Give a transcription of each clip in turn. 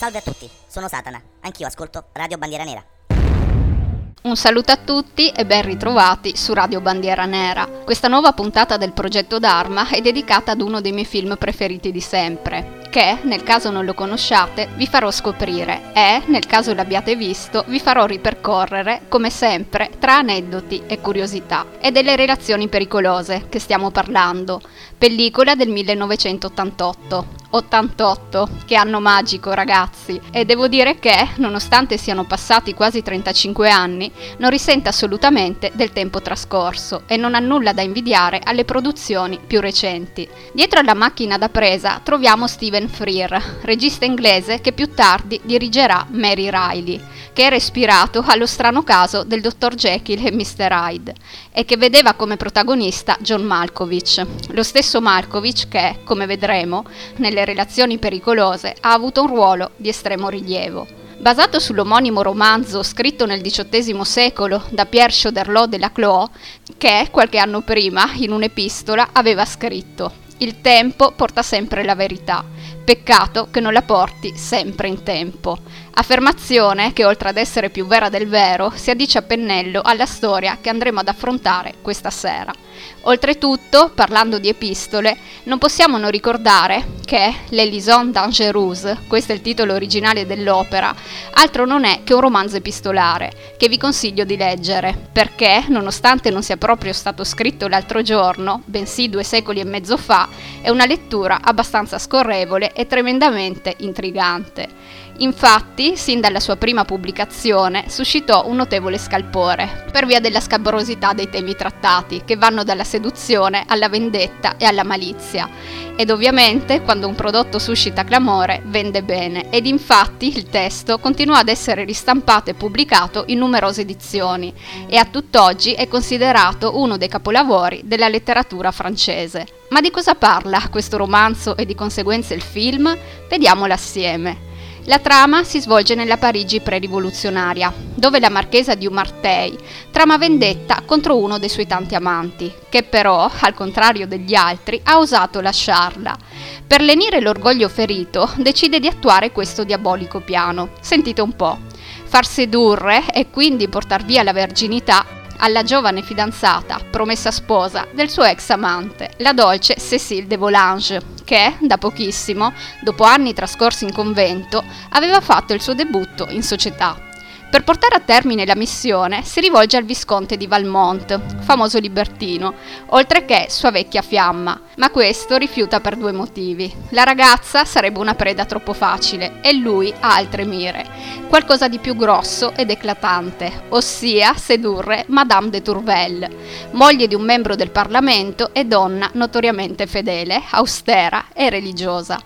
Salve a tutti, sono Satana, anch'io ascolto Radio Bandiera Nera. Un saluto a tutti e ben ritrovati su Radio Bandiera Nera. Questa nuova puntata del progetto Dharma è dedicata ad uno dei miei film preferiti di sempre, che, nel caso non lo conosciate, vi farò scoprire e, nel caso l'abbiate visto, vi farò ripercorrere, come sempre, tra aneddoti e curiosità e delle relazioni pericolose che stiamo parlando. Pellicola del 1988. 88, che anno magico ragazzi, e devo dire che, nonostante siano passati quasi 35 anni, non risente assolutamente del tempo trascorso e non ha nulla da invidiare alle produzioni più recenti. Dietro alla macchina da presa troviamo Steven Freer, regista inglese che più tardi dirigerà Mary Riley, che era ispirato allo strano caso del dottor Jekyll e Mr. Hyde e che vedeva come protagonista John Malkovich, lo stesso Malkovich che, come vedremo, nelle relazioni pericolose ha avuto un ruolo di estremo rilievo. Basato sull'omonimo romanzo scritto nel XVIII secolo da Pierre Choderlos de la Clos, che qualche anno prima, in un'epistola, aveva scritto Il tempo porta sempre la verità Peccato che non la porti sempre in tempo. Affermazione che, oltre ad essere più vera del vero, si addice a pennello alla storia che andremo ad affrontare questa sera. Oltretutto, parlando di epistole, non possiamo non ricordare che L'Elison Dangereuse, questo è il titolo originale dell'opera, altro non è che un romanzo epistolare, che vi consiglio di leggere, perché, nonostante non sia proprio stato scritto l'altro giorno, bensì due secoli e mezzo fa, è una lettura abbastanza scorrevole e tremendamente intrigante. Infatti, sin dalla sua prima pubblicazione, suscitò un notevole scalpore, per via della scabrosità dei temi trattati, che vanno dalla seduzione alla vendetta e alla malizia. Ed ovviamente, quando un prodotto suscita clamore, vende bene, ed infatti il testo continuò ad essere ristampato e pubblicato in numerose edizioni, e a tutt'oggi è considerato uno dei capolavori della letteratura francese. Ma di cosa parla questo romanzo e di conseguenza il film? Vediamolo assieme. La trama si svolge nella Parigi pre-rivoluzionaria, dove la marchesa di Umartey trama vendetta contro uno dei suoi tanti amanti, che però, al contrario degli altri, ha osato lasciarla. Per lenire l'orgoglio ferito, decide di attuare questo diabolico piano. Sentite un po'. Far sedurre e quindi portar via la verginità alla giovane fidanzata, promessa sposa del suo ex amante, la dolce Cécile de Volange, che, da pochissimo, dopo anni trascorsi in convento, aveva fatto il suo debutto in società. Per portare a termine la missione si rivolge al visconte di Valmont, famoso libertino, oltre che sua vecchia fiamma, ma questo rifiuta per due motivi. La ragazza sarebbe una preda troppo facile e lui ha altre mire, qualcosa di più grosso ed eclatante, ossia sedurre Madame de Tourvel, moglie di un membro del Parlamento e donna notoriamente fedele, austera e religiosa.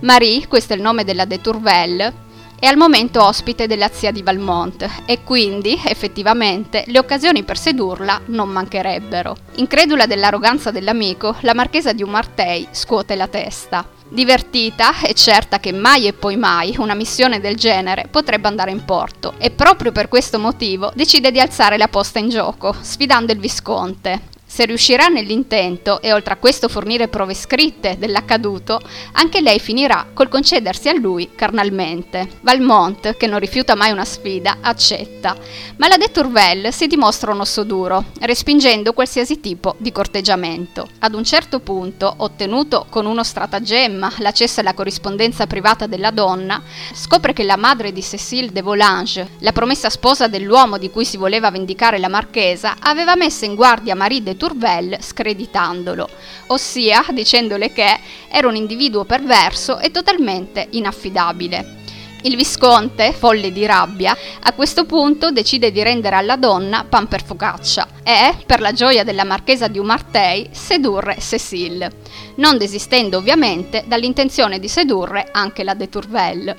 Marie, questo è il nome della de Tourvel, è al momento ospite della zia di Valmont e quindi, effettivamente, le occasioni per sedurla non mancherebbero. Incredula dell'arroganza dell'amico, la marchesa di Umartei scuote la testa. Divertita e certa che mai e poi mai una missione del genere potrebbe andare in porto e proprio per questo motivo decide di alzare la posta in gioco, sfidando il Visconte. Se riuscirà nell'intento e oltre a questo fornire prove scritte dell'accaduto, anche lei finirà col concedersi a lui carnalmente. Valmont, che non rifiuta mai una sfida, accetta, ma la de Tourvel si dimostra un osso duro, respingendo qualsiasi tipo di corteggiamento. Ad un certo punto, ottenuto con uno stratagemma l'accesso alla corrispondenza privata della donna, scopre che la madre di Cécile de Volange, la promessa sposa dell'uomo di cui si voleva vendicare la marchesa, aveva messo in guardia Marie de Tourvel Tourvel screditandolo, ossia dicendole che era un individuo perverso e totalmente inaffidabile. Il visconte, folle di rabbia, a questo punto decide di rendere alla donna pan per focaccia e, per la gioia della marchesa di Umartei, sedurre Cécile, non desistendo ovviamente dall'intenzione di sedurre anche la de Tourvel.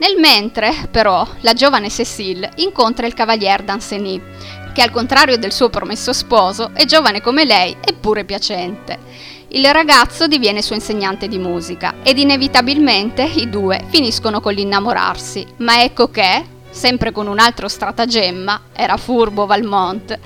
Nel mentre, però, la giovane Cécile incontra il cavalier Danceny, che al contrario del suo promesso sposo è giovane come lei eppure piacente. Il ragazzo diviene suo insegnante di musica ed inevitabilmente i due finiscono con l'innamorarsi, ma ecco che, sempre con un altro stratagemma, era furbo Valmont,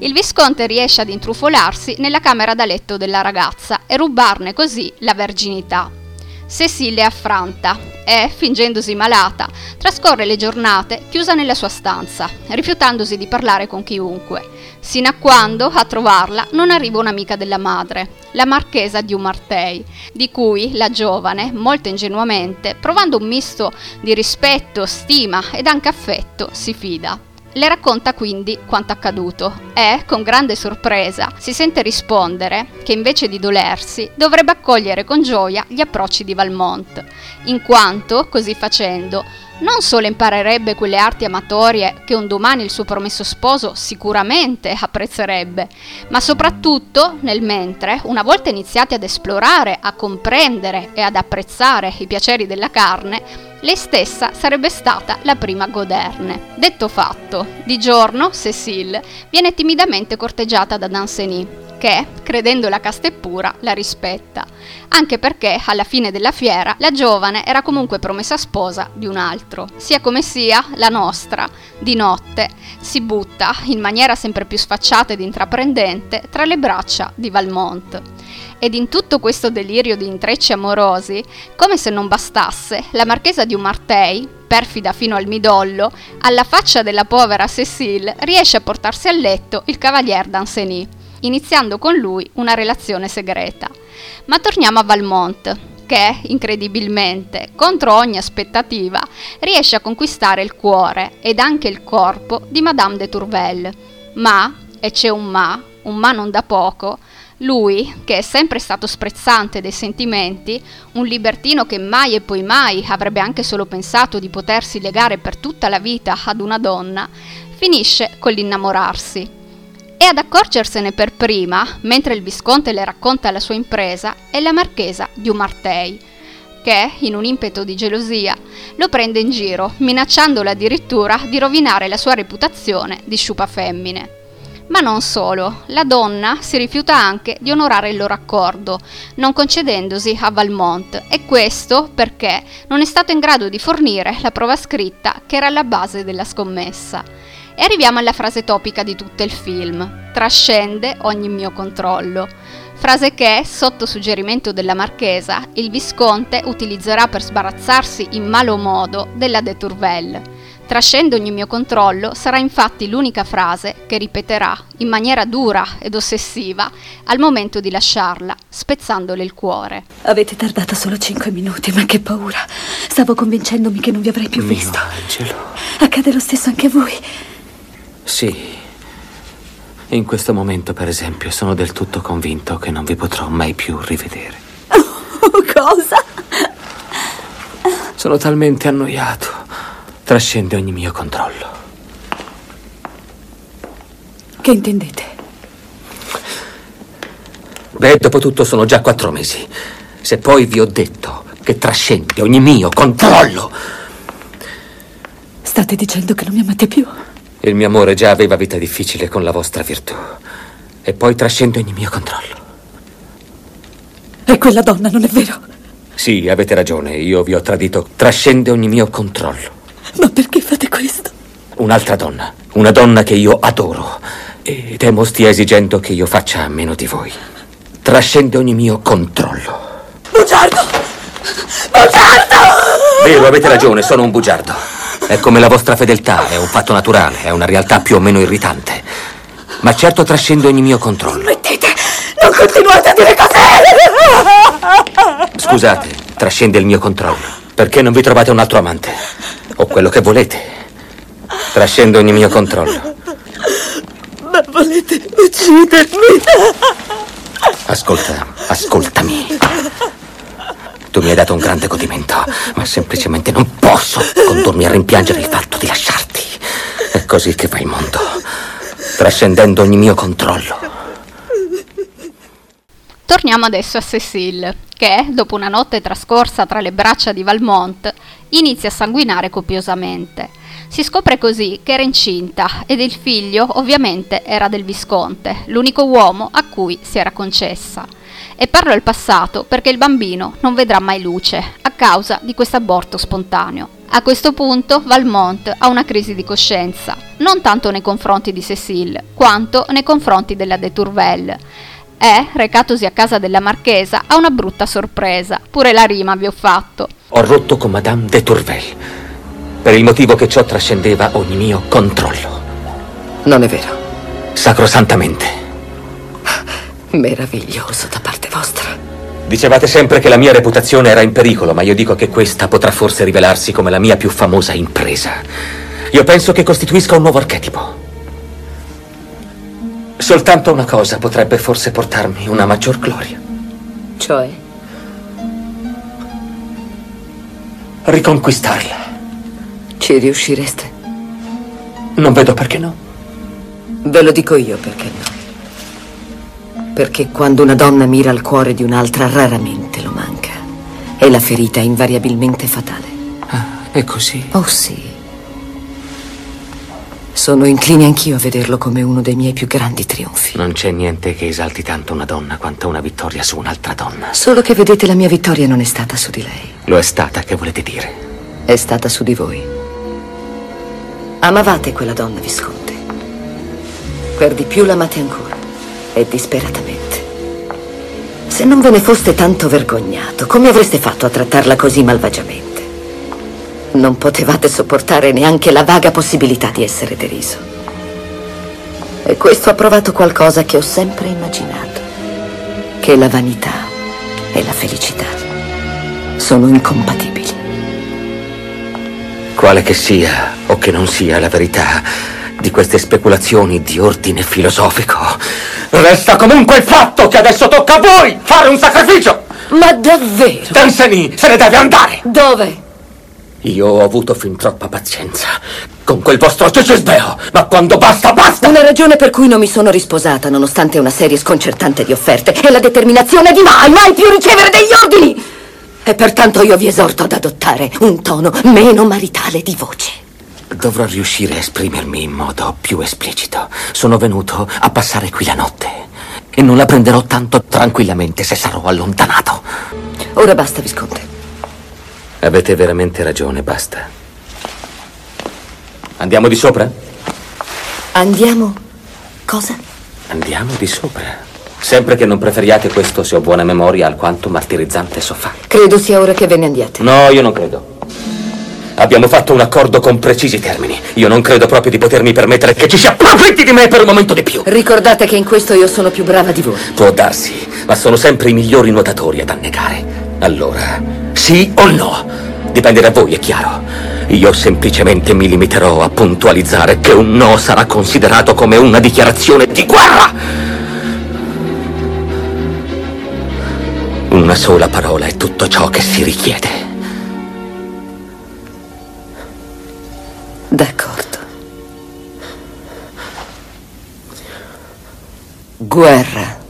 il visconte riesce ad intrufolarsi nella camera da letto della ragazza e rubarne così la verginità. Cecile è affranta e, fingendosi malata, trascorre le giornate chiusa nella sua stanza, rifiutandosi di parlare con chiunque, sino a quando a trovarla non arriva un'amica della madre, la marchesa di Umartei, di cui la giovane, molto ingenuamente, provando un misto di rispetto, stima ed anche affetto, si fida. Le racconta quindi quanto accaduto. E, con grande sorpresa, si sente rispondere che invece di dolersi dovrebbe accogliere con gioia gli approcci di Valmont, in quanto, così facendo, non solo imparerebbe quelle arti amatorie che un domani il suo promesso sposo sicuramente apprezzerebbe, ma soprattutto nel mentre, una volta iniziati ad esplorare, a comprendere e ad apprezzare i piaceri della carne, lei stessa sarebbe stata la prima a goderne. Detto fatto, di giorno Cécile viene timidamente corteggiata da Danceny, che, credendola casta e pura, la rispetta, anche perché alla fine della fiera la giovane era comunque promessa sposa di un altro. Sia come sia, la nostra, di notte, si butta, in maniera sempre più sfacciata ed intraprendente, tra le braccia di Valmont. Ed in tutto questo delirio di intrecci amorosi, come se non bastasse, la marchesa di Umartei, perfida fino al midollo, alla faccia della povera Cécile, riesce a portarsi a letto il cavalier Danceny, iniziando con lui una relazione segreta. Ma torniamo a Valmont, che, incredibilmente, contro ogni aspettativa, riesce a conquistare il cuore ed anche il corpo di Madame de Tourvel. Ma, e c'è un ma, un ma non da poco, lui, che è sempre stato sprezzante dei sentimenti, un libertino che mai e poi mai avrebbe anche solo pensato di potersi legare per tutta la vita ad una donna, finisce con l'innamorarsi. E ad accorgersene per prima, mentre il visconte le racconta la sua impresa, è la marchesa di Umartei, che, in un impeto di gelosia, lo prende in giro, minacciandolo addirittura di rovinare la sua reputazione di sciupa femmine. Ma non solo, la donna si rifiuta anche di onorare il loro accordo, non concedendosi a Valmont, e questo perché non è stato in grado di fornire la prova scritta che era alla base della scommessa. E arriviamo alla frase topica di tutto il film, trascende ogni mio controllo. Frase che, sotto suggerimento della marchesa, il visconte utilizzerà per sbarazzarsi in malo modo della de Tourvel. Trascende ogni mio controllo sarà infatti l'unica frase che ripeterà in maniera dura ed ossessiva al momento di lasciarla, spezzandole il cuore. Avete tardato solo cinque minuti, ma che paura. Stavo convincendomi che non vi avrei più Mio visto. angelo. Accade lo stesso anche a voi. Sì. In questo momento, per esempio, sono del tutto convinto che non vi potrò mai più rivedere. Oh, cosa? Sono talmente annoiato. Trascende ogni mio controllo. Che intendete? Beh, dopo tutto sono già quattro mesi. Se poi vi ho detto che trascende ogni mio controllo, State dicendo che non mi amate più? Il mio amore già aveva vita difficile con la vostra virtù. E poi trascende ogni mio controllo. È quella donna, non è vero? Sì, avete ragione, io vi ho tradito. Trascende ogni mio controllo. Ma perché fate questo? Un'altra donna, una donna che io adoro. E temo stia esigendo che io faccia a meno di voi. Trascende ogni mio controllo. Bugiardo! Bugiardo! Vero, avete ragione, sono un bugiardo. È come la vostra fedeltà, è un fatto naturale, è una realtà più o meno irritante. Ma certo trascende ogni mio controllo. Mettete! Non continuate a dire cose! Scusate, trascende il mio controllo. Perché non vi trovate un altro amante? O quello che volete. Trascende ogni mio controllo. Ma volete uccidermi? Ascolta, ascoltami. Tu mi hai dato un grande godimento, ma semplicemente non posso condurmi a rimpiangere il fatto di lasciarti. È così che va il mondo, trascendendo ogni mio controllo. Torniamo adesso a Cécile, che, dopo una notte trascorsa tra le braccia di Valmont, inizia a sanguinare copiosamente. Si scopre così che era incinta ed il figlio ovviamente era del Visconte, l'unico uomo a cui si era concessa. E parlo al passato perché il bambino non vedrà mai luce a causa di questo aborto spontaneo. A questo punto Valmont ha una crisi di coscienza, non tanto nei confronti di Cécile, quanto nei confronti della de Tourvel. e, recatosi a casa della marchesa, ha una brutta sorpresa. Pure la rima vi ho fatto. Ho rotto con Madame de Tourvel, per il motivo che ciò trascendeva ogni mio controllo. Non è vero. Sacrosantamente. Meraviglioso da parte vostra. Dicevate sempre che la mia reputazione era in pericolo, ma io dico che questa potrà forse rivelarsi come la mia più famosa impresa. Io penso che costituisca un nuovo archetipo. Soltanto una cosa potrebbe forse portarmi una maggior gloria. Cioè? Riconquistarla. Ci riuscireste? Non vedo perché no. Ve lo dico io perché no. Perché quando una donna mira al cuore di un'altra raramente lo manca. E la ferita è invariabilmente fatale. Ah, è così. Oh sì. Sono incline anch'io a vederlo come uno dei miei più grandi trionfi. Non c'è niente che esalti tanto una donna quanto una vittoria su un'altra donna. Solo che vedete la mia vittoria non è stata su di lei. Lo è stata, che volete dire? È stata su di voi. Amavate quella donna, Visconte. Per di più l'amate ancora. E disperatamente. Se non ve ne foste tanto vergognato, come avreste fatto a trattarla così malvagiamente? Non potevate sopportare neanche la vaga possibilità di essere deriso. E questo ha provato qualcosa che ho sempre immaginato. Che la vanità e la felicità sono incompatibili. Quale che sia o che non sia la verità di queste speculazioni di ordine filosofico, resta comunque il fatto che adesso tocca a voi fare un sacrificio! Ma davvero? Danseny se ne deve andare! Dove? Io ho avuto fin troppa pazienza con quel vostro cecisbeo, ma quando basta, basta! Una ragione per cui non mi sono risposata, nonostante una serie sconcertante di offerte, è la determinazione di mai, mai più ricevere degli ordini! E pertanto io vi esorto ad adottare un tono meno maritale di voce. Dovrò riuscire a esprimermi in modo più esplicito. Sono venuto a passare qui la notte e non la prenderò tanto tranquillamente se sarò allontanato. Ora basta, Visconte. Avete veramente ragione, basta. Andiamo di sopra? Andiamo. Cosa? Andiamo di sopra. Sempre che non preferiate questo, se ho buona memoria, alquanto martirizzante sofà. Credo sia ora che ve ne andiate. No, io non credo. Abbiamo fatto un accordo con precisi termini. Io non credo proprio di potermi permettere che ci si approfitti di me per un momento di più. Ricordate che in questo io sono più brava di voi. Può darsi, ma sono sempre i migliori nuotatori ad annegare. Allora, sì o no? Dipende da voi, è chiaro. Io semplicemente mi limiterò a puntualizzare che un no sarà considerato come una dichiarazione di guerra. Una sola parola è tutto ciò che si richiede. D'accordo. Guerra.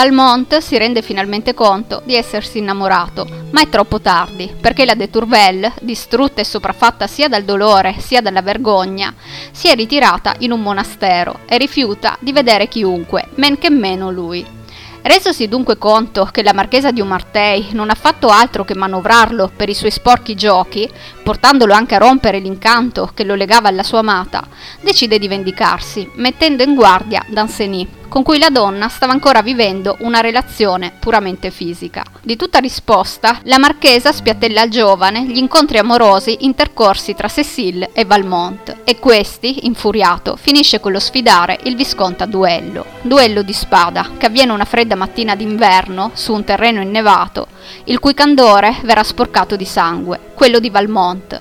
Valmont si rende finalmente conto di essersi innamorato, ma è troppo tardi, perché la de Tourvel, distrutta e sopraffatta sia dal dolore sia dalla vergogna, si è ritirata in un monastero e rifiuta di vedere chiunque, men che meno lui. Resosi dunque conto che la marchesa di Umartei non ha fatto altro che manovrarlo per i suoi sporchi giochi, portandolo anche a rompere l'incanto che lo legava alla sua amata, decide di vendicarsi, mettendo in guardia Danceny, con cui la donna stava ancora vivendo una relazione puramente fisica. Di tutta risposta, la marchesa spiattella al giovane gli incontri amorosi intercorsi tra Cécile e Valmont, e questi, infuriato, finisce con lo sfidare il visconte a duello. Duello di spada, che avviene una fredda mattina d'inverno su un terreno innevato, il cui candore verrà sporcato di sangue, quello di Valmont,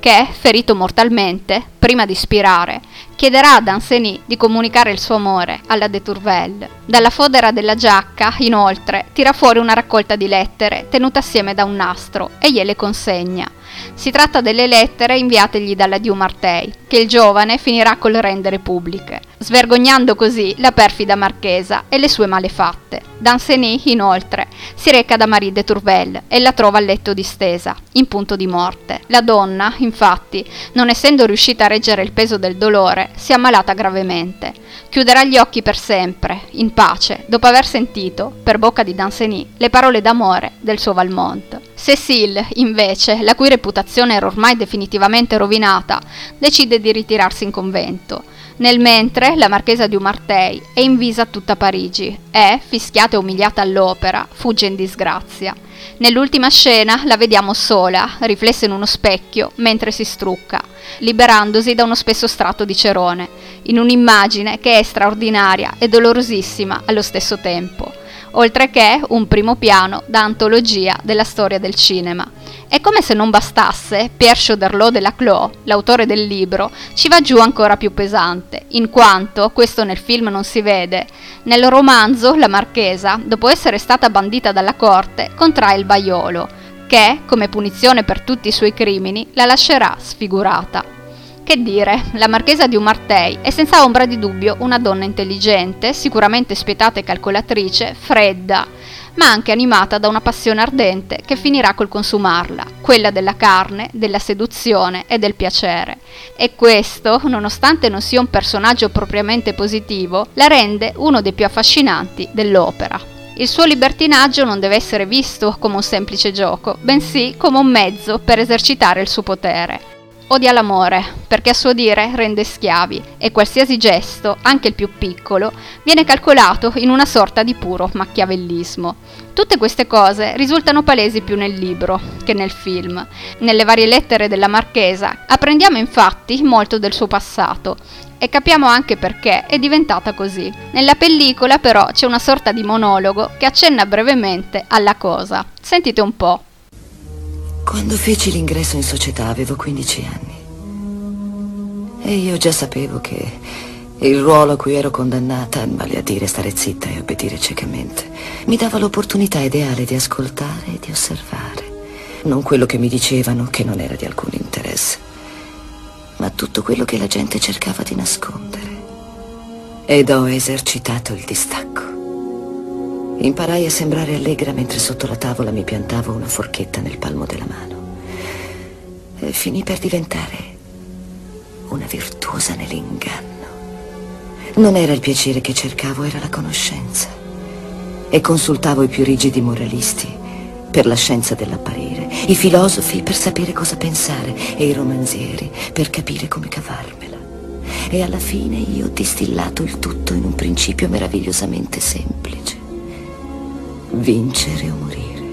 che, ferito mortalmente, prima di spirare, chiederà a Danceny di comunicare il suo amore alla de Tourvel. Dalla fodera della giacca, inoltre, tira fuori una raccolta di lettere tenute assieme da un nastro e gliele consegna. Si tratta delle lettere inviategli dalla Dieu Martei, che il giovane finirà col rendere pubbliche, svergognando così la perfida marchesa e le sue malefatte. Danceny, inoltre, si reca da Marie de Tourvel e la trova a letto distesa, in punto di morte. La donna, infatti, non essendo riuscita a reggere il peso del dolore, si è ammalata gravemente. Chiuderà gli occhi per sempre, in pace, dopo aver sentito, per bocca di Danceny, le parole d'amore del suo Valmont. Cécile, invece, la cui reputazione era ormai definitivamente rovinata, decide di ritirarsi in convento. Nel mentre, la marchesa di Umartei è invisa a tutta Parigi e, fischiata e umiliata all'opera, fugge in disgrazia. Nell'ultima scena la vediamo sola, riflessa in uno specchio, mentre si strucca, liberandosi da uno spesso strato di cerone, in un'immagine che è straordinaria e dolorosissima allo stesso tempo oltre che un primo piano da antologia della storia del cinema. E come se non bastasse, Pierre Choderlos de Laclos, l'autore del libro, ci va giù ancora più pesante, in quanto, questo nel film non si vede, nel romanzo la marchesa, dopo essere stata bandita dalla corte, contrae il baiolo, che, come punizione per tutti i suoi crimini, la lascerà sfigurata. Che dire, la marchesa di Umartei è senza ombra di dubbio una donna intelligente, sicuramente spietata e calcolatrice, fredda, ma anche animata da una passione ardente che finirà col consumarla, quella della carne, della seduzione e del piacere. E questo, nonostante non sia un personaggio propriamente positivo, la rende uno dei più affascinanti dell'opera. Il suo libertinaggio non deve essere visto come un semplice gioco, bensì come un mezzo per esercitare il suo potere. Odia l'amore, perché a suo dire rende schiavi e qualsiasi gesto, anche il più piccolo, viene calcolato in una sorta di puro macchiavellismo. Tutte queste cose risultano palesi più nel libro che nel film. Nelle varie lettere della marchesa apprendiamo infatti molto del suo passato e capiamo anche perché è diventata così. Nella pellicola però c'è una sorta di monologo che accenna brevemente alla cosa. Sentite un po'. Quando feci l'ingresso in società avevo 15 anni. E io già sapevo che il ruolo a cui ero condannata, vale a dire stare zitta e obbedire ciecamente, mi dava l'opportunità ideale di ascoltare e di osservare. Non quello che mi dicevano, che non era di alcun interesse, ma tutto quello che la gente cercava di nascondere. Ed ho esercitato il distacco. Imparai a sembrare allegra mentre sotto la tavola mi piantavo una forchetta nel palmo della mano. E finì per diventare una virtuosa nell'inganno. Non era il piacere che cercavo, era la conoscenza. E consultavo i più rigidi moralisti per la scienza dell'apparire, i filosofi per sapere cosa pensare e i romanzieri per capire come cavarmela. E alla fine io ho distillato il tutto in un principio meravigliosamente semplice vincere o morire.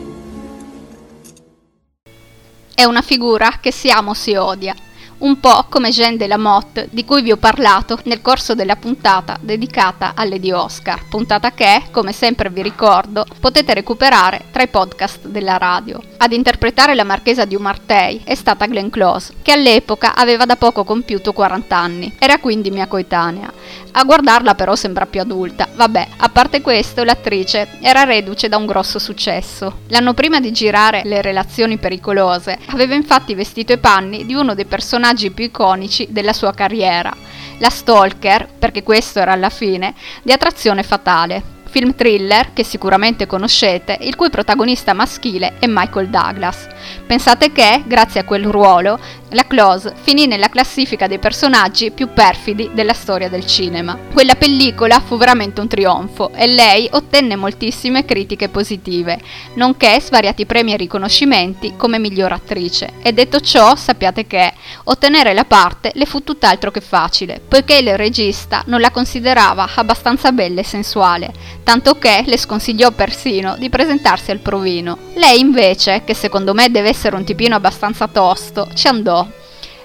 È una figura che si ama o si odia un po' come Jeanne de Lamotte, di cui vi ho parlato nel corso della puntata dedicata a Lady Oscar, puntata che, come sempre vi ricordo, potete recuperare tra i podcast della radio. Ad interpretare la marchesa di Umartei è stata Glenn Close, che all'epoca aveva da poco compiuto 40 anni, era quindi mia coetanea. A guardarla però sembra più adulta. Vabbè, a parte questo, l'attrice era reduce da un grosso successo. L'anno prima di girare Le relazioni pericolose, aveva infatti vestito i panni di uno dei personaggi personaggi più iconici della sua carriera, la stalker, perché questo era alla fine, di Attrazione Fatale, film thriller che sicuramente conoscete, il cui protagonista maschile è Michael Douglas. Pensate che, grazie a quel ruolo, la Close finì nella classifica dei personaggi più perfidi della storia del cinema. Quella pellicola fu veramente un trionfo e lei ottenne moltissime critiche positive, nonché svariati premi e riconoscimenti come miglior attrice. E detto ciò, sappiate che ottenere la parte le fu tutt'altro che facile, poiché il regista non la considerava abbastanza bella e sensuale, tanto che le sconsigliò persino di presentarsi al provino. Lei invece, che secondo me deve essere un tipino abbastanza tosto, ci andò.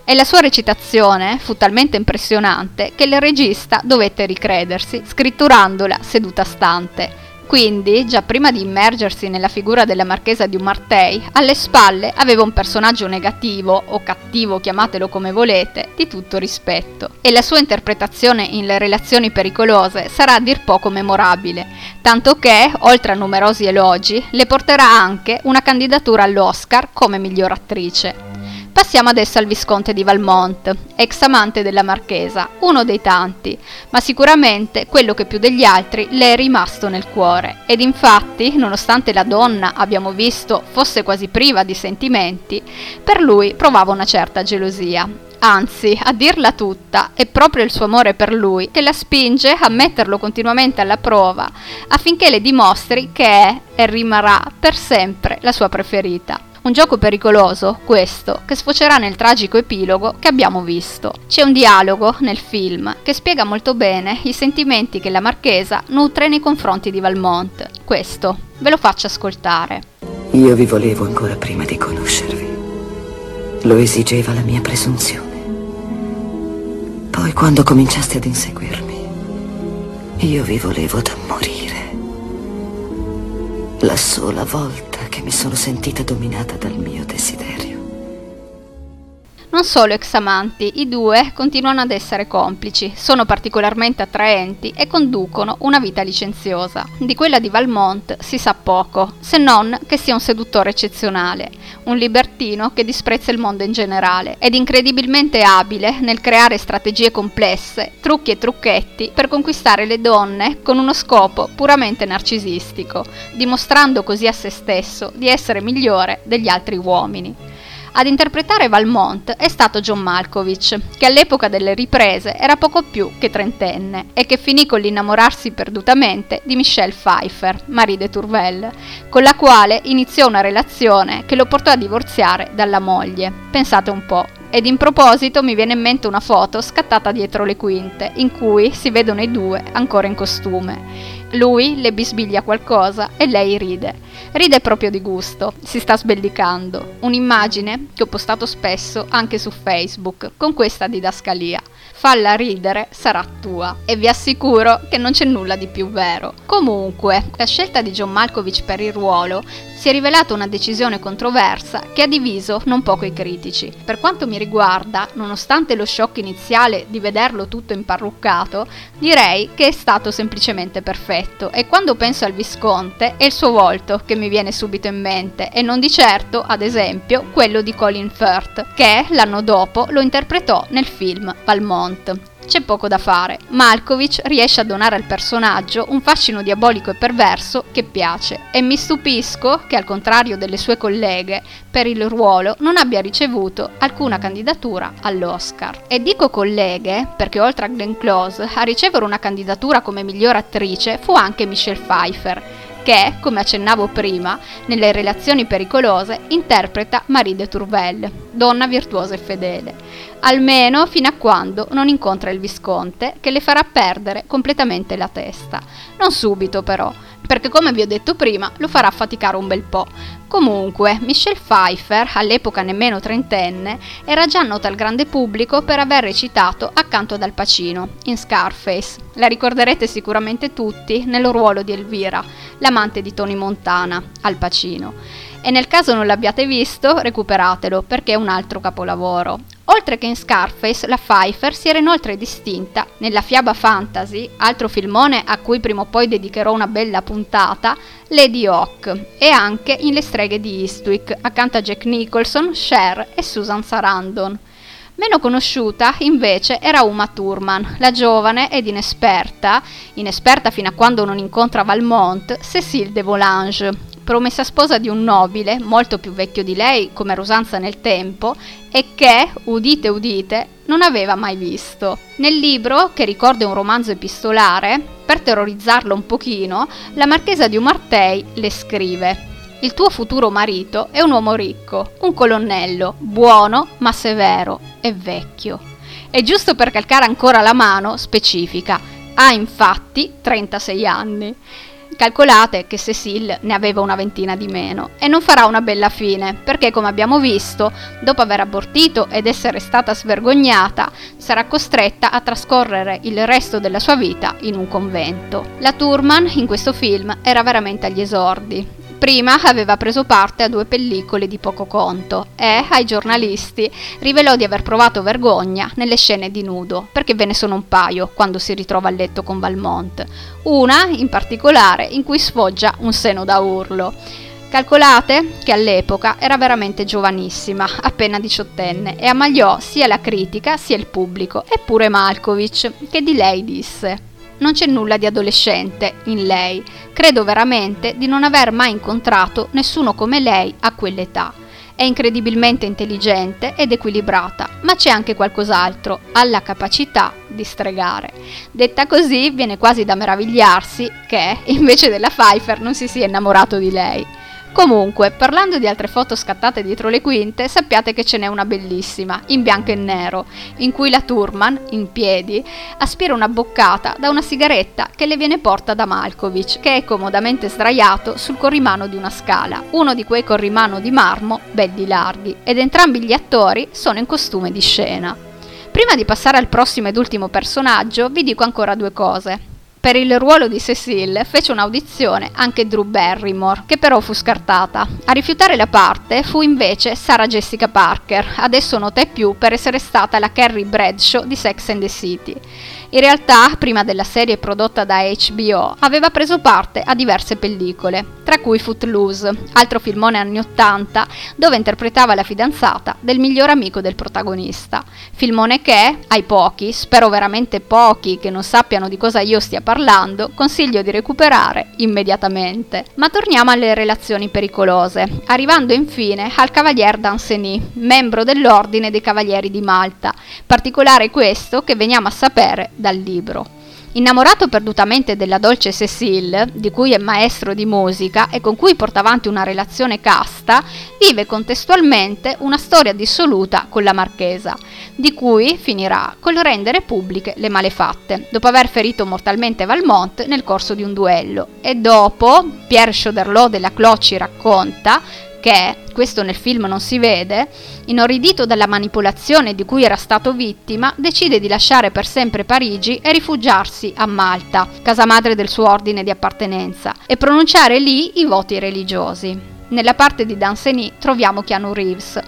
E la sua recitazione fu talmente impressionante che il regista dovette ricredersi, scritturandola seduta stante. Quindi, già prima di immergersi nella figura della marchesa di Umartei, alle spalle aveva un personaggio negativo, o cattivo, chiamatelo come volete, di tutto rispetto. E la sua interpretazione in Le relazioni pericolose sarà a dir poco memorabile, tanto che, oltre a numerosi elogi, le porterà anche una candidatura all'Oscar come miglior attrice. Passiamo adesso al Visconte di Valmont, ex amante della Marchesa, uno dei tanti, ma sicuramente quello che più degli altri le è rimasto nel cuore. Ed infatti, nonostante la donna, abbiamo visto, fosse quasi priva di sentimenti, per lui provava una certa gelosia. Anzi, a dirla tutta, è proprio il suo amore per lui che la spinge a metterlo continuamente alla prova affinché le dimostri che è e rimarrà per sempre la sua preferita. Un gioco pericoloso, questo, che sfocerà nel tragico epilogo che abbiamo visto. C'è un dialogo nel film che spiega molto bene i sentimenti che la marchesa nutre nei confronti di Valmont. Questo, ve lo faccio ascoltare. Io vi volevo ancora prima di conoscervi. Lo esigeva la mia presunzione. Poi quando cominciaste ad inseguirmi, io vi volevo da morire. La sola volta mi sono sentita dominata dal mio desiderio. Non solo ex amanti, i due continuano ad essere complici, sono particolarmente attraenti e conducono una vita licenziosa. Di quella di Valmont si sa poco, se non che sia un seduttore eccezionale, un libertino che disprezza il mondo in generale ed incredibilmente abile nel creare strategie complesse, trucchi e trucchetti per conquistare le donne con uno scopo puramente narcisistico, dimostrando così a se stesso di essere migliore degli altri uomini. Ad interpretare Valmont è stato John Malkovich, che all'epoca delle riprese era poco più che trentenne e che finì con l'innamorarsi perdutamente di Michelle Pfeiffer, Marie de Tourvel, con la quale iniziò una relazione che lo portò a divorziare dalla moglie. Pensate un po'. Ed in proposito mi viene in mente una foto scattata dietro le quinte, in cui si vedono i due ancora in costume. Lui le bisbiglia qualcosa e lei ride. Ride proprio di gusto, si sta sbellicando. Un'immagine che ho postato spesso anche su Facebook con questa didascalia. Falla ridere, sarà tua. E vi assicuro che non c'è nulla di più vero. Comunque, la scelta di John Malkovich per il ruolo si è rivelata una decisione controversa che ha diviso non poco i critici. Per quanto mi riguarda, nonostante lo shock iniziale di vederlo tutto imparruccato, direi che è stato semplicemente perfetto e quando penso al Visconte è il suo volto che mi viene subito in mente e non di certo, ad esempio, quello di Colin Firth, che l'anno dopo lo interpretò nel film Valmont. C'è poco da fare. Malkovich riesce a donare al personaggio un fascino diabolico e perverso che piace e mi stupisco che al contrario delle sue colleghe per il ruolo non abbia ricevuto alcuna candidatura all'Oscar. E dico colleghe perché oltre a Glenn Close a ricevere una candidatura come miglior attrice fu anche Michelle Pfeiffer che, come accennavo prima, nelle relazioni pericolose interpreta Marie de Tourvel, donna virtuosa e fedele, almeno fino a quando non incontra il Visconte che le farà perdere completamente la testa. Non subito però, perché come vi ho detto prima lo farà faticare un bel po'. Comunque, Michelle Pfeiffer, all'epoca nemmeno trentenne, era già nota al grande pubblico per aver recitato accanto ad Al Pacino, in Scarface. La ricorderete sicuramente tutti nel ruolo di Elvira, l'amante di Tony Montana, Al Pacino e nel caso non l'abbiate visto, recuperatelo perché è un altro capolavoro. Oltre che in Scarface, la Pfeiffer si era inoltre distinta nella fiaba fantasy, altro filmone a cui prima o poi dedicherò una bella puntata, Lady Hawk, e anche in Le streghe di Eastwick, accanto a Jack Nicholson, Cher e Susan Sarandon. Meno conosciuta, invece, era Uma Thurman, la giovane ed inesperta, inesperta fino a quando non incontra Valmont, Cécile de Volange, promessa sposa di un nobile, molto più vecchio di lei, come era usanza nel tempo, e che, udite udite, non aveva mai visto. Nel libro, che ricorda un romanzo epistolare, per terrorizzarlo un pochino, la marchesa di Umartei le scrive il tuo futuro marito è un uomo ricco, un colonnello, buono ma severo e vecchio. E giusto per calcare ancora la mano, specifica. Ha infatti 36 anni. Calcolate che Cecile ne aveva una ventina di meno e non farà una bella fine, perché come abbiamo visto, dopo aver abortito ed essere stata svergognata, sarà costretta a trascorrere il resto della sua vita in un convento. La Turman in questo film era veramente agli esordi, Prima aveva preso parte a due pellicole di poco conto e, ai giornalisti, rivelò di aver provato vergogna nelle scene di nudo, perché ve ne sono un paio quando si ritrova a letto con Valmont. Una, in particolare, in cui sfoggia un seno da urlo. Calcolate che all'epoca era veramente giovanissima, appena diciottenne, e ammaliò sia la critica sia il pubblico, eppure Malkovich, che di lei disse non c'è nulla di adolescente in lei. Credo veramente di non aver mai incontrato nessuno come lei a quell'età. È incredibilmente intelligente ed equilibrata, ma c'è anche qualcos'altro, ha la capacità di stregare. Detta così, viene quasi da meravigliarsi che, invece della Pfeiffer, non si sia innamorato di lei. Comunque, parlando di altre foto scattate dietro le quinte, sappiate che ce n'è una bellissima, in bianco e nero, in cui la Turman, in piedi, aspira una boccata da una sigaretta che le viene porta da Malkovich, che è comodamente sdraiato sul corrimano di una scala, uno di quei corrimano di marmo belli larghi, ed entrambi gli attori sono in costume di scena. Prima di passare al prossimo ed ultimo personaggio, vi dico ancora due cose. Per il ruolo di Cecile fece un'audizione anche Drew Barrymore, che però fu scartata. A rifiutare la parte fu invece Sarah Jessica Parker, adesso nota più per essere stata la Carrie Bradshaw di Sex and the City. In realtà, prima della serie prodotta da HBO, aveva preso parte a diverse pellicole, tra cui Footloose, altro filmone anni 80, dove interpretava la fidanzata del miglior amico del protagonista. Filmone che, ai pochi, spero veramente pochi che non sappiano di cosa io stia parlando, consiglio di recuperare immediatamente. Ma torniamo alle relazioni pericolose, arrivando infine al Cavalier d'Anceny, membro dell'Ordine dei Cavalieri di Malta, particolare questo che veniamo a sapere dal libro. Innamorato perdutamente della dolce Cécile, di cui è maestro di musica e con cui porta avanti una relazione casta, vive contestualmente una storia dissoluta con la marchesa, di cui finirà col rendere pubbliche le malefatte, dopo aver ferito mortalmente Valmont nel corso di un duello. E dopo, Pierre Choderlos della Cloci racconta, che, questo nel film non si vede, inorridito dalla manipolazione di cui era stato vittima, decide di lasciare per sempre Parigi e rifugiarsi a Malta, casa madre del suo ordine di appartenenza, e pronunciare lì i voti religiosi. Nella parte di Danceny troviamo Keanu Reeves,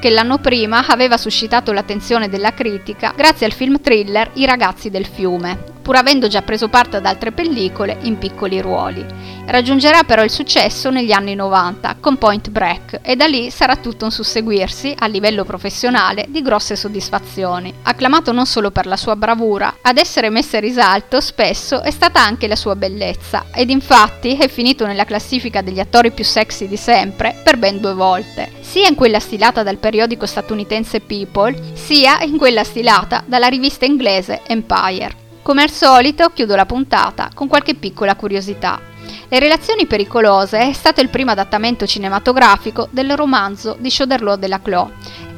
che l'anno prima aveva suscitato l'attenzione della critica grazie al film thriller I ragazzi del fiume, pur avendo già preso parte ad altre pellicole in piccoli ruoli. Raggiungerà però il successo negli anni 90 con Point Break e da lì sarà tutto un susseguirsi a livello professionale di grosse soddisfazioni. Acclamato non solo per la sua bravura, ad essere messa in risalto spesso è stata anche la sua bellezza ed infatti è finito nella classifica degli attori più sexy di sempre per ben due volte, sia in quella stilata dal periodico statunitense People, sia in quella stilata dalla rivista inglese Empire. Come al solito chiudo la puntata con qualche piccola curiosità. Le relazioni pericolose è stato il primo adattamento cinematografico del romanzo di Choderlos de la Clos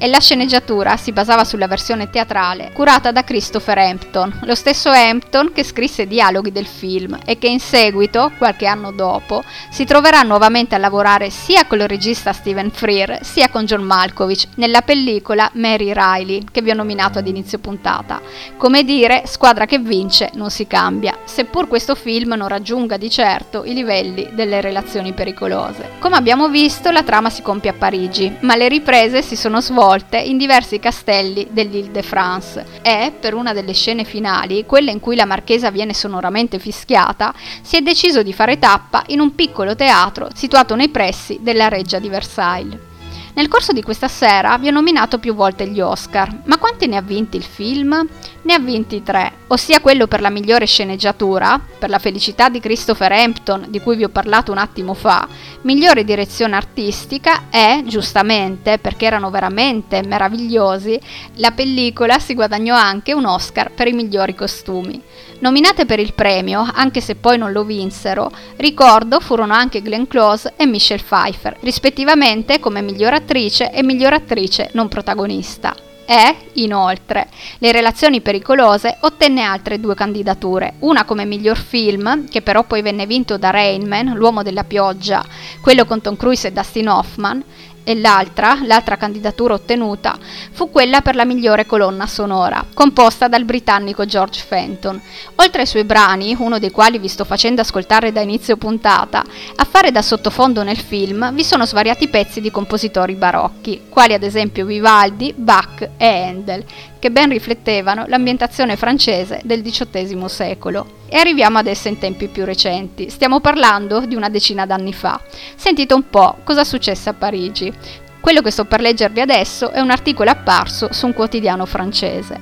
e la sceneggiatura si basava sulla versione teatrale curata da Christopher Hampton, lo stesso Hampton che scrisse i dialoghi del film e che in seguito, qualche anno dopo, si troverà nuovamente a lavorare sia con il regista Stephen Freer sia con John Malkovich nella pellicola Mary Riley che vi ho nominato ad inizio puntata. Come dire, squadra che vince non si cambia, seppur questo film non raggiunga di certo i livelli delle relazioni pericolose. Come abbiamo visto, la trama si compie a Parigi, ma le riprese si sono svolte volte in diversi castelli dell'Île-de-France e, per una delle scene finali, quella in cui la marchesa viene sonoramente fischiata, si è deciso di fare tappa in un piccolo teatro situato nei pressi della reggia di Versailles. Nel corso di questa sera vi ho nominato più volte gli Oscar, ma quanti ne ha vinti il film? Ne ha vinti tre, ossia quello per la migliore sceneggiatura, per la felicità di Christopher Hampton, di cui vi ho parlato un attimo fa, migliore direzione artistica e, giustamente, perché erano veramente meravigliosi, la pellicola si guadagnò anche un Oscar per i migliori costumi. Nominate per il premio, anche se poi non lo vinsero, ricordo furono anche Glenn Close e Michelle Pfeiffer, rispettivamente come miglior attrice e miglior attrice non protagonista. E, inoltre, Le relazioni pericolose ottenne altre due candidature, una come miglior film, che però poi venne vinto da Rain Man, L'uomo della pioggia, quello con Tom Cruise e Dustin Hoffman, e l'altra, l'altra candidatura ottenuta, fu quella per la migliore colonna sonora, composta dal britannico George Fenton. Oltre ai suoi brani, uno dei quali vi sto facendo ascoltare da inizio puntata, a fare da sottofondo nel film vi sono svariati pezzi di compositori barocchi, quali ad esempio Vivaldi, Bach e Handel, che ben riflettevano l'ambientazione francese del XVIII secolo. E arriviamo adesso in tempi più recenti. Stiamo parlando di una decina d'anni fa. Sentite un po' cosa successe a Parigi. Quello che sto per leggervi adesso è un articolo apparso su un quotidiano francese.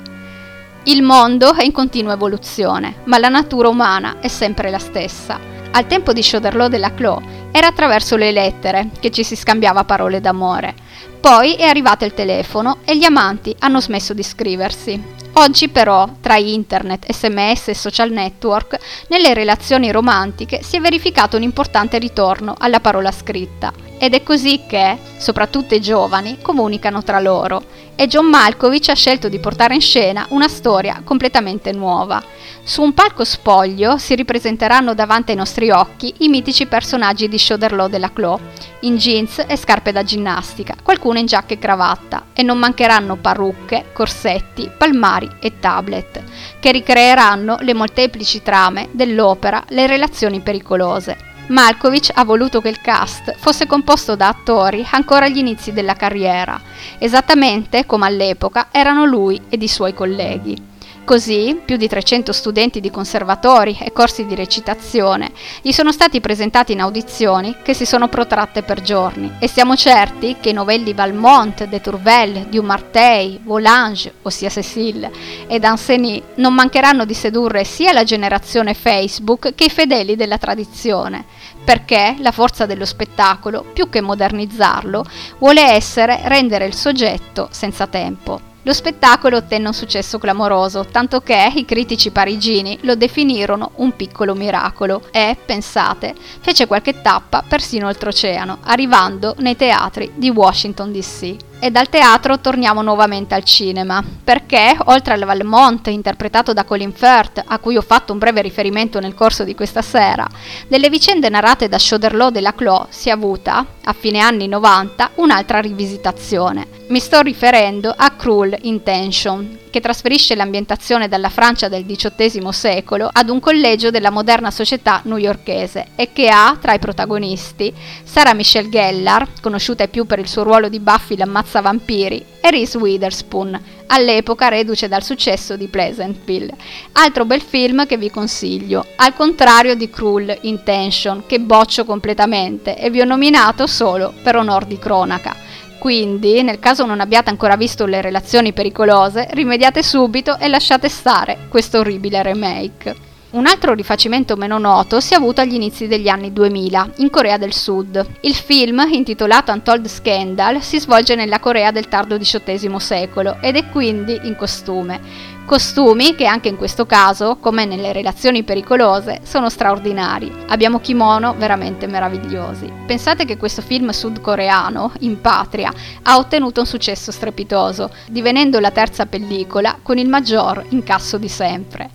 Il mondo è in continua evoluzione, ma la natura umana è sempre la stessa. Al tempo di Chauderlot de la Clos era attraverso le lettere che ci si scambiava parole d'amore. Poi è arrivato il telefono e gli amanti hanno smesso di scriversi. Oggi però, tra internet, sms e social network, nelle relazioni romantiche si è verificato un importante ritorno alla parola scritta. Ed è così che, soprattutto i giovani, comunicano tra loro. E John Malkovich ha scelto di portare in scena una storia completamente nuova. Su un palco spoglio si ripresenteranno davanti ai nostri occhi i mitici personaggi di Chauderlot de la Clos, in jeans e scarpe da ginnastica, qualcuno in giacca e cravatta, e non mancheranno parrucche, corsetti, palmari e tablet, che ricreeranno le molteplici trame dell'opera Le relazioni pericolose. Malkovich ha voluto che il cast fosse composto da attori ancora agli inizi della carriera, esattamente come all'epoca erano lui ed i suoi colleghi. Così, più di 300 studenti di conservatori e corsi di recitazione gli sono stati presentati in audizioni che si sono protratte per giorni e siamo certi che i novelli Valmont, de Tourvel, Dumartey, Volange, ossia Cécile, e Danceny non mancheranno di sedurre sia la generazione Facebook che i fedeli della tradizione, perché la forza dello spettacolo, più che modernizzarlo, vuole essere rendere il soggetto senza tempo. Lo spettacolo ottenne un successo clamoroso, tanto che i critici parigini lo definirono un piccolo miracolo. E, pensate, fece qualche tappa persino oltreoceano, arrivando nei teatri di Washington DC e dal teatro torniamo nuovamente al cinema, perché oltre al Valmont interpretato da Colin Firth, a cui ho fatto un breve riferimento nel corso di questa sera, delle vicende narrate da Chauderlot della Clos si è avuta, a fine anni 90, un'altra rivisitazione. Mi sto riferendo a Cruel Intention, che trasferisce l'ambientazione dalla Francia del XVIII secolo ad un collegio della moderna società newyorkese e che ha tra i protagonisti Sarah Michelle Gellar, conosciuta più per il suo ruolo di Buffy l'ammazza vampiri, e Reese Witherspoon, all'epoca reduce dal successo di Pleasantville. Altro bel film che vi consiglio, al contrario di Cruel Intention, che boccio completamente e vi ho nominato solo per onor di cronaca. Quindi, nel caso non abbiate ancora visto le relazioni pericolose, rimediate subito e lasciate stare questo orribile remake. Un altro rifacimento meno noto si è avuto agli inizi degli anni 2000, in Corea del Sud. Il film, intitolato Untold Scandal, si svolge nella Corea del tardo XVIII secolo ed è quindi in costume. Costumi che anche in questo caso, come nelle relazioni pericolose, sono straordinari. Abbiamo kimono veramente meravigliosi. Pensate che questo film sudcoreano, in patria, ha ottenuto un successo strepitoso, divenendo la terza pellicola con il maggior incasso di sempre.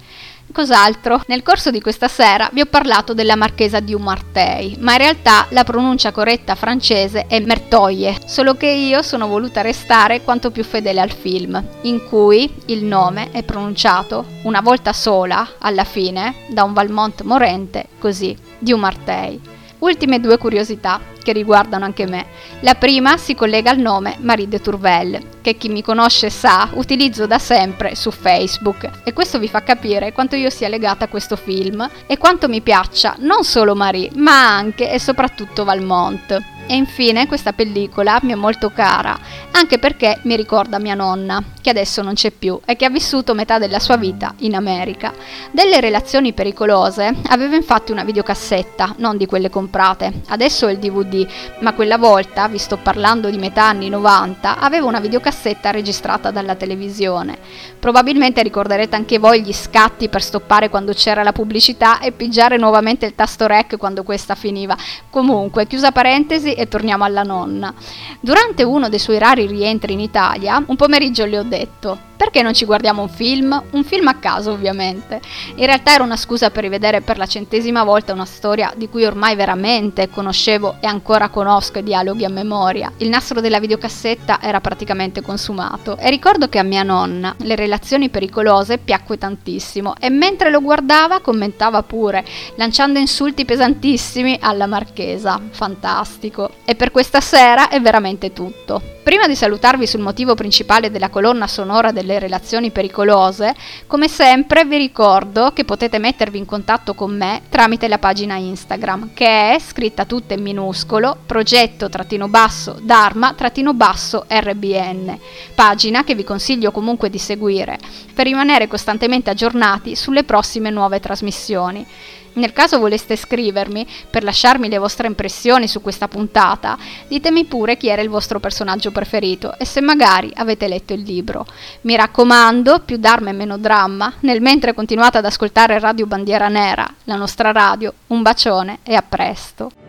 Cos'altro? Nel corso di questa sera vi ho parlato della marchesa di Umartey, ma in realtà la pronuncia corretta francese è Mertoye, solo che io sono voluta restare quanto più fedele al film, in cui il nome è pronunciato una volta sola, alla fine, da un Valmont morente, così, di Umartey. Ultime due curiosità che riguardano anche me. La prima si collega al nome Marie de Tourvel, che chi mi conosce sa utilizzo da sempre su Facebook e questo vi fa capire quanto io sia legata a questo film e quanto mi piaccia non solo Marie, ma anche e soprattutto Valmont. E infine questa pellicola mi è molto cara, anche perché mi ricorda mia nonna, che adesso non c'è più e che ha vissuto metà della sua vita in America. Delle relazioni pericolose aveva infatti una videocassetta, non di quelle comprate, adesso è il DVD, ma quella volta, vi sto parlando di metà anni 90, aveva una videocassetta registrata dalla televisione. Probabilmente ricorderete anche voi gli scatti per stoppare quando c'era la pubblicità e pigiare nuovamente il tasto rec quando questa finiva. Comunque, chiusa parentesi, e torniamo alla nonna. Durante uno dei suoi rari rientri in Italia, un pomeriggio le ho detto perché non ci guardiamo un film? Un film a caso, ovviamente. In realtà era una scusa per rivedere per la centesima volta una storia di cui ormai veramente conoscevo e ancora conosco i dialoghi a memoria. Il nastro della videocassetta era praticamente consumato e ricordo che a mia nonna le relazioni pericolose piacque tantissimo e mentre lo guardava commentava pure, lanciando insulti pesantissimi alla marchesa. Fantastico. E per questa sera è veramente tutto. Prima di salutarvi sul motivo principale della colonna sonora delle relazioni pericolose, come sempre vi ricordo che potete mettervi in contatto con me tramite la pagina Instagram, che è scritta tutta in minuscolo, progetto-basso dharma-basso rbn, pagina che vi consiglio comunque di seguire per rimanere costantemente aggiornati sulle prossime nuove trasmissioni. Nel caso voleste scrivermi per lasciarmi le vostre impressioni su questa puntata, ditemi pure chi era il vostro personaggio preferito e se magari avete letto il libro. Mi raccomando, più d'arma e meno dramma, nel mentre continuate ad ascoltare Radio Bandiera Nera, la nostra radio. Un bacione e a presto.